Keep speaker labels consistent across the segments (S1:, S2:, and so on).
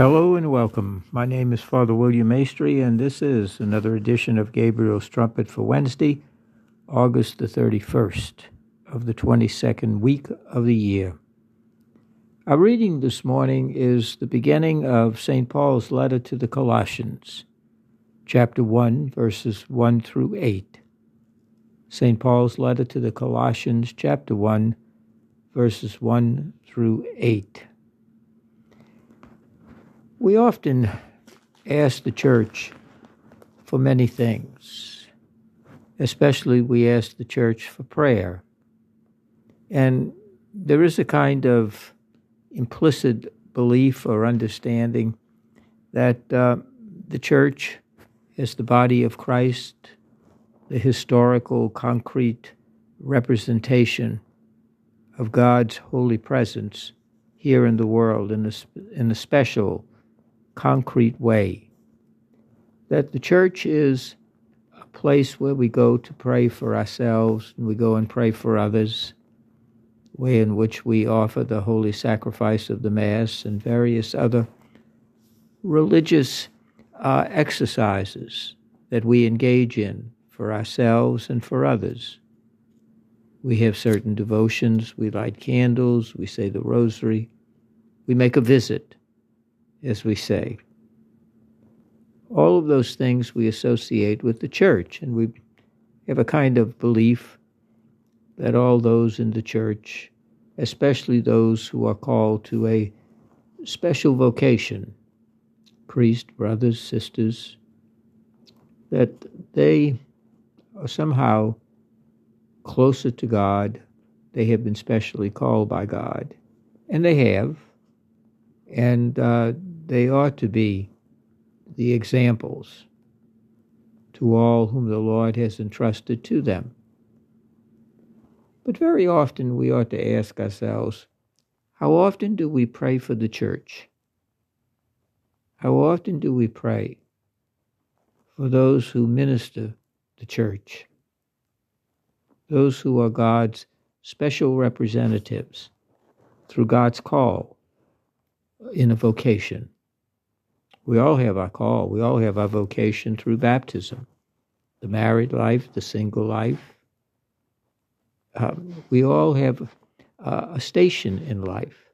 S1: Hello and welcome. My name is Father William Maestri, and this is another edition of Gabriel's Trumpet for Wednesday, August the 31st of the 22nd week of the year. Our reading this morning is the beginning of St. Paul's letter to the Colossians, chapter 1, verses 1 through 8. St. Paul's letter to the Colossians, chapter 1, verses 1 through 8. We often ask the church for many things, especially we ask the church for prayer. And there is a kind of implicit belief or understanding that uh, the church is the body of Christ, the historical, concrete representation of God's holy presence here in the world in a, in a special, concrete way. That the church is a place where we go to pray for ourselves and we go and pray for others, way in which we offer the holy sacrifice of the Mass and various other religious uh, exercises that we engage in for ourselves and for others. We have certain devotions, we light candles, we say the rosary, we make a visit, as we say. All of those things we associate with the church, and we have a kind of belief that all those in the church, especially those who are called to a special vocation, priest, brothers, sisters, that they are somehow closer to God. They have been specially called by God, and they have, and uh, they ought to be the examples to all whom the Lord has entrusted to them. But very often we ought to ask ourselves how often do we pray for the church? How often do we pray for those who minister the church? those who are God's special representatives through God's call in a vocation. We all have our call. We all have our vocation through baptism the married life, the single life. Uh, we all have uh, a station in life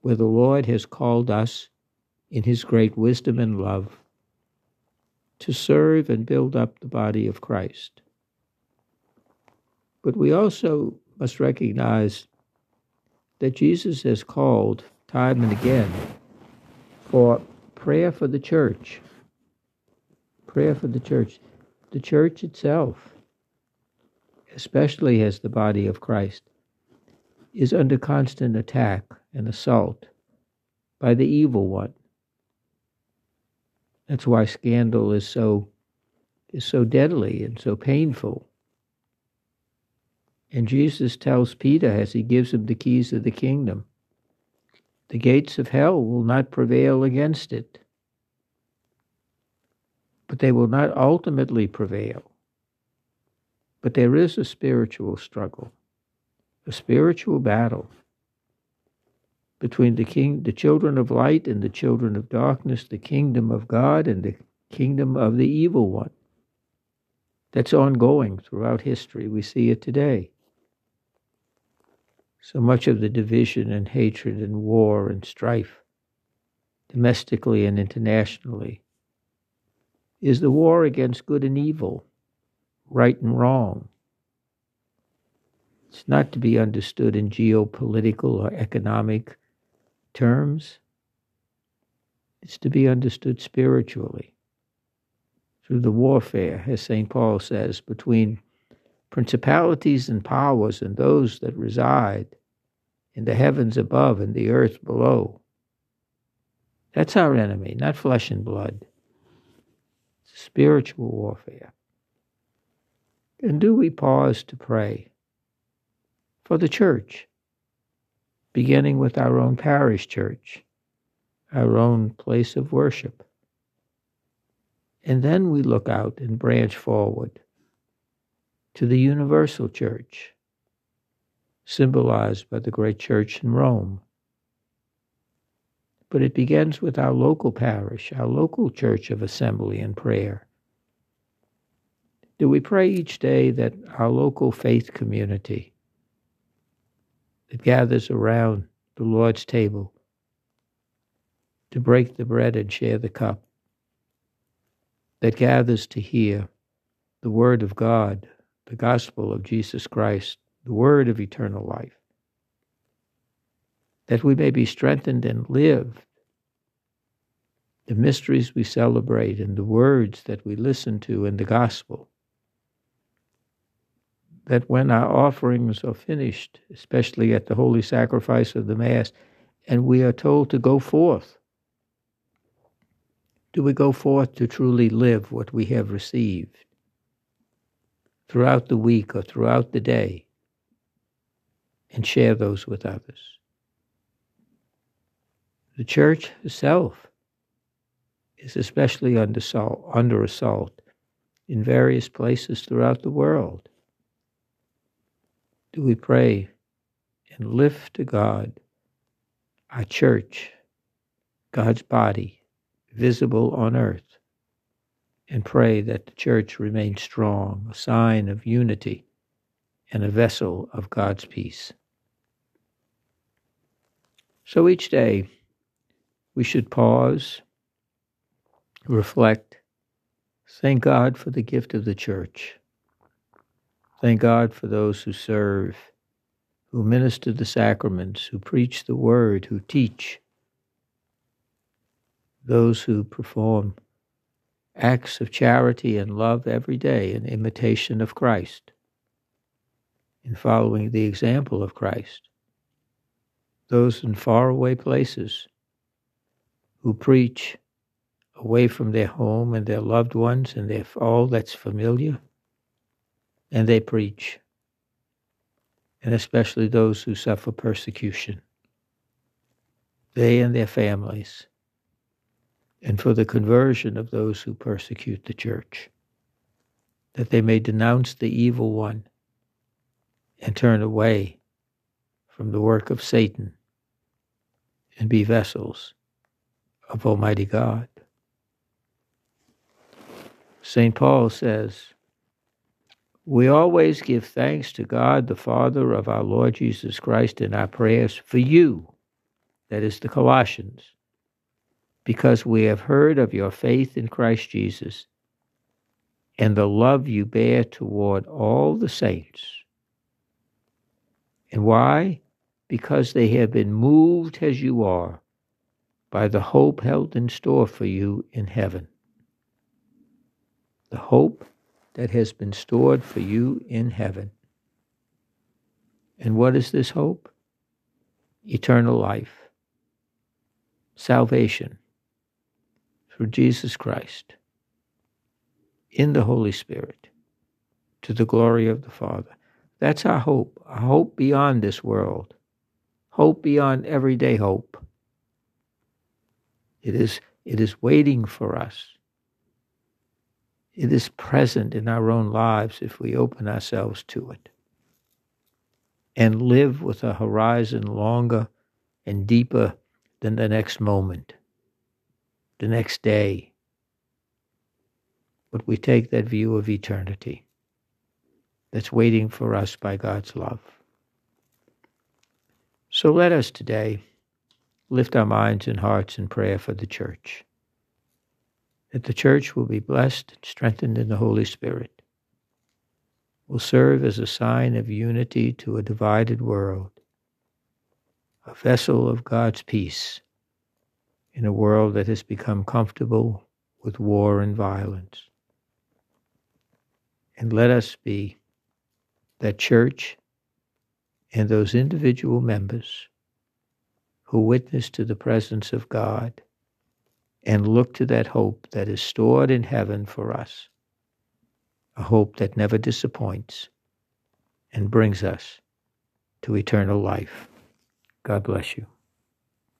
S1: where the Lord has called us in His great wisdom and love to serve and build up the body of Christ. But we also must recognize that Jesus has called time and again for prayer for the church. Prayer for the church. The church itself, especially as the body of Christ, is under constant attack and assault by the evil one. That's why scandal is so is so deadly and so painful. And Jesus tells Peter as he gives him the keys of the kingdom the gates of hell will not prevail against it. But they will not ultimately prevail. But there is a spiritual struggle, a spiritual battle between the king, the children of light and the children of darkness, the kingdom of God and the kingdom of the evil one. That's ongoing throughout history. We see it today. So much of the division and hatred and war and strife, domestically and internationally, is the war against good and evil, right and wrong. It's not to be understood in geopolitical or economic terms. It's to be understood spiritually through the warfare, as St. Paul says, between principalities and powers and those that reside in the heavens above and the earth below. That's our enemy, not flesh and blood. It's spiritual warfare. And do we pause to pray for the church, beginning with our own parish church, our own place of worship? And then we look out and branch forward to the universal church, symbolized by the great church in Rome. But it begins with our local parish, our local church of assembly and prayer. Do we pray each day that our local faith community that gathers around the Lord's table to break the bread and share the cup, that gathers to hear the Word of God, the gospel of Jesus Christ, the Word of eternal life, that we may be strengthened and live the mysteries we celebrate and the words that we listen to in the gospel. That when our offerings are finished, especially at the holy sacrifice of the Mass, and we are told to go forth, do we go forth to truly live what we have received throughout the week or throughout the day and share those with others? The church itself is especially under assault, under assault in various places throughout the world. Do we pray and lift to God our church, God's body, visible on earth, and pray that the church remain strong, a sign of unity and a vessel of God's peace. So each day, we should pause, reflect, thank God for the gift of the church. Thank God for those who serve, who minister the sacraments, who preach the word, who teach, those who perform acts of charity and love every day in imitation of Christ, in following the example of Christ, those in faraway places who preach away from their home and their loved ones and their all that's familiar, and they preach, and especially those who suffer persecution, they and their families, and for the conversion of those who persecute the church, that they may denounce the evil one and turn away from the work of Satan and be vessels of Almighty God. St. Paul says, We always give thanks to God, the Father of our Lord Jesus Christ, in our prayers for you, that is, the Colossians, because we have heard of your faith in Christ Jesus and the love you bear toward all the saints. And why? Because they have been moved as you are by the hope held in store for you in heaven. The hope that has been stored for you in heaven. And what is this hope? Eternal life, salvation through Jesus Christ, in the Holy Spirit, to the glory of the Father. That's our hope, a hope beyond this world, hope beyond everyday hope. It is, it is waiting for us. It is present in our own lives if we open ourselves to it and live with a horizon longer and deeper than the next moment, the next day. But we take that view of eternity that's waiting for us by God's love. So let us today lift our minds and hearts in prayer for the church, that the church will be blessed and strengthened in the Holy Spirit, will serve as a sign of unity to a divided world, a vessel of God's peace in a world that has become comfortable with war and violence. And let us be that church and those individual members who witness to the presence of God and look to that hope that is stored in heaven for us, a hope that never disappoints and brings us to eternal life. God bless you.